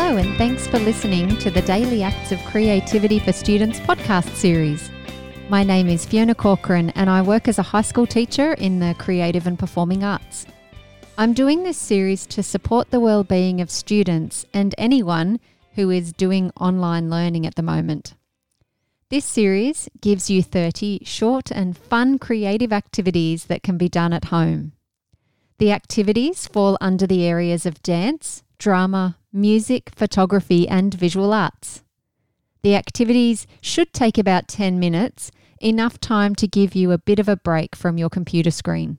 Hello, and thanks for listening to the Daily Acts of Creativity for Students podcast series. My name is Fiona Corcoran, and I work as a high school teacher in the creative and performing arts. I'm doing this series to support the well-being of students and anyone who is doing online learning at the moment. This series gives you 30 short and fun creative activities that can be done at home. The activities fall under the areas of dance, drama, music, photography, and visual arts. The activities should take about 10 minutes, enough time to give you a bit of a break from your computer screen.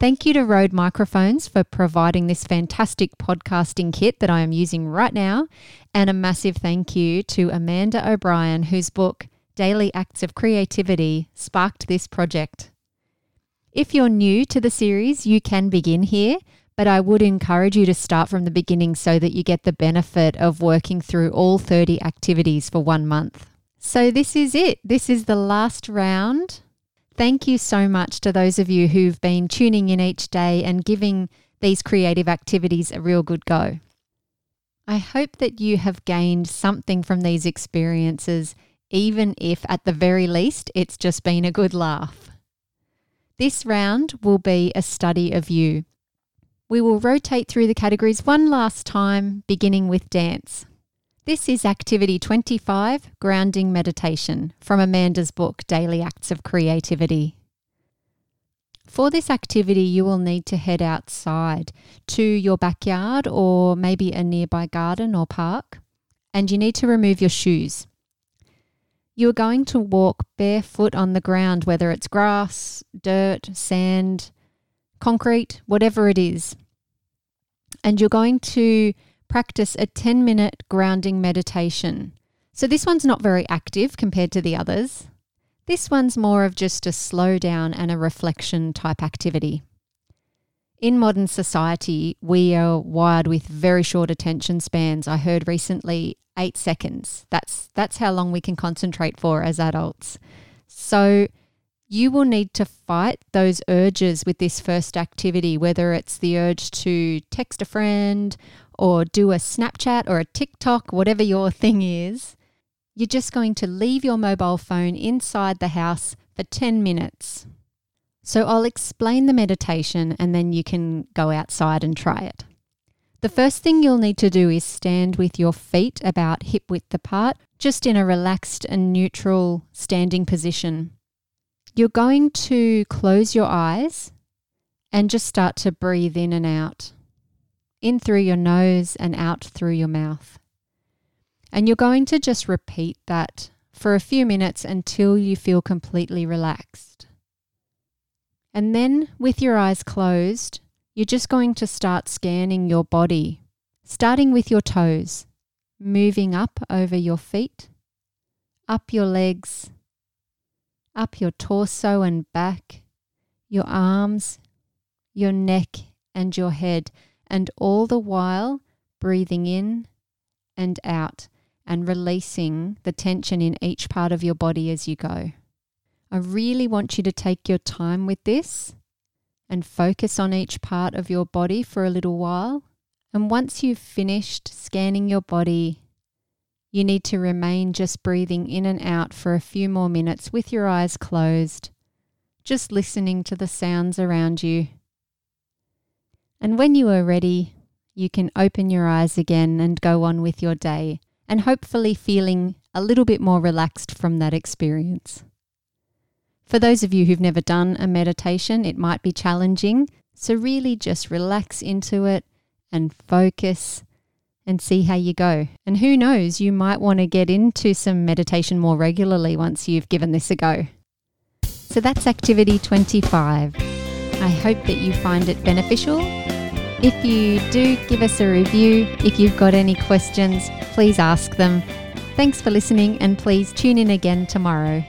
Thank you to Rode Microphones for providing this fantastic podcasting kit that I am using right now. And a massive thank you to Amanda O'Brien, whose book, Daily Acts of Creativity, sparked this project. If you're new to the series, you can begin here, but I would encourage you to start from the beginning so that you get the benefit of working through all 30 activities for one month. So, this is it. This is the last round Thank you so much to those of you who've been tuning in each day and giving these creative activities a real good go. I hope that you have gained something from these experiences, even if at the very least it's just been a good laugh. This round will be a study of you. We will rotate through the categories one last time, beginning with dance. This is Activity 25 Grounding Meditation from Amanda's book Daily Acts of Creativity. For this activity, you will need to head outside to your backyard or maybe a nearby garden or park, and you need to remove your shoes. You are going to walk barefoot on the ground, whether it's grass, dirt, sand, concrete, whatever it is. And you're going to practice a 10 minute grounding meditation. So, this one's not very active compared to the others. This one's more of just a slow down and a reflection type activity. In modern society, we are wired with very short attention spans. I heard recently 8 seconds. That's that's how long we can concentrate for as adults. So, you will need to fight those urges with this first activity, whether it's the urge to text a friend or do a Snapchat or a TikTok, whatever your thing is. You're just going to leave your mobile phone inside the house for 10 minutes. So I'll explain the meditation and then you can go outside and try it. The first thing you'll need to do is stand with your feet about hip width apart, just in a relaxed and neutral standing position. You're going to close your eyes and just start to breathe in and out. In through your nose and out through your mouth. And you're going to just repeat that for a few minutes until you feel completely relaxed. And then, with your eyes closed, you're just going to start scanning your body, starting with your toes, moving up over your feet, up your legs, up your torso and back, your arms, your neck, and your head, and all the while breathing in and out and releasing the tension in each part of your body as you go. I really want you to take your time with this and focus on each part of your body for a little while. And once you've finished scanning your body you need to remain just breathing in and out for a few more minutes with your eyes closed, just listening to the sounds around you. And when you are ready, you can open your eyes again and go on with your day, and hopefully feeling a little bit more relaxed from that experience. For those of you who've never done a meditation, it might be challenging, so really just relax into it and focus and see how you go. And who knows, you might want to get into some meditation more regularly once you've given this a go. So that's activity 25. I hope that you find it beneficial. If you do, give us a review. If you've got any questions, please ask them. Thanks for listening and please tune in again tomorrow.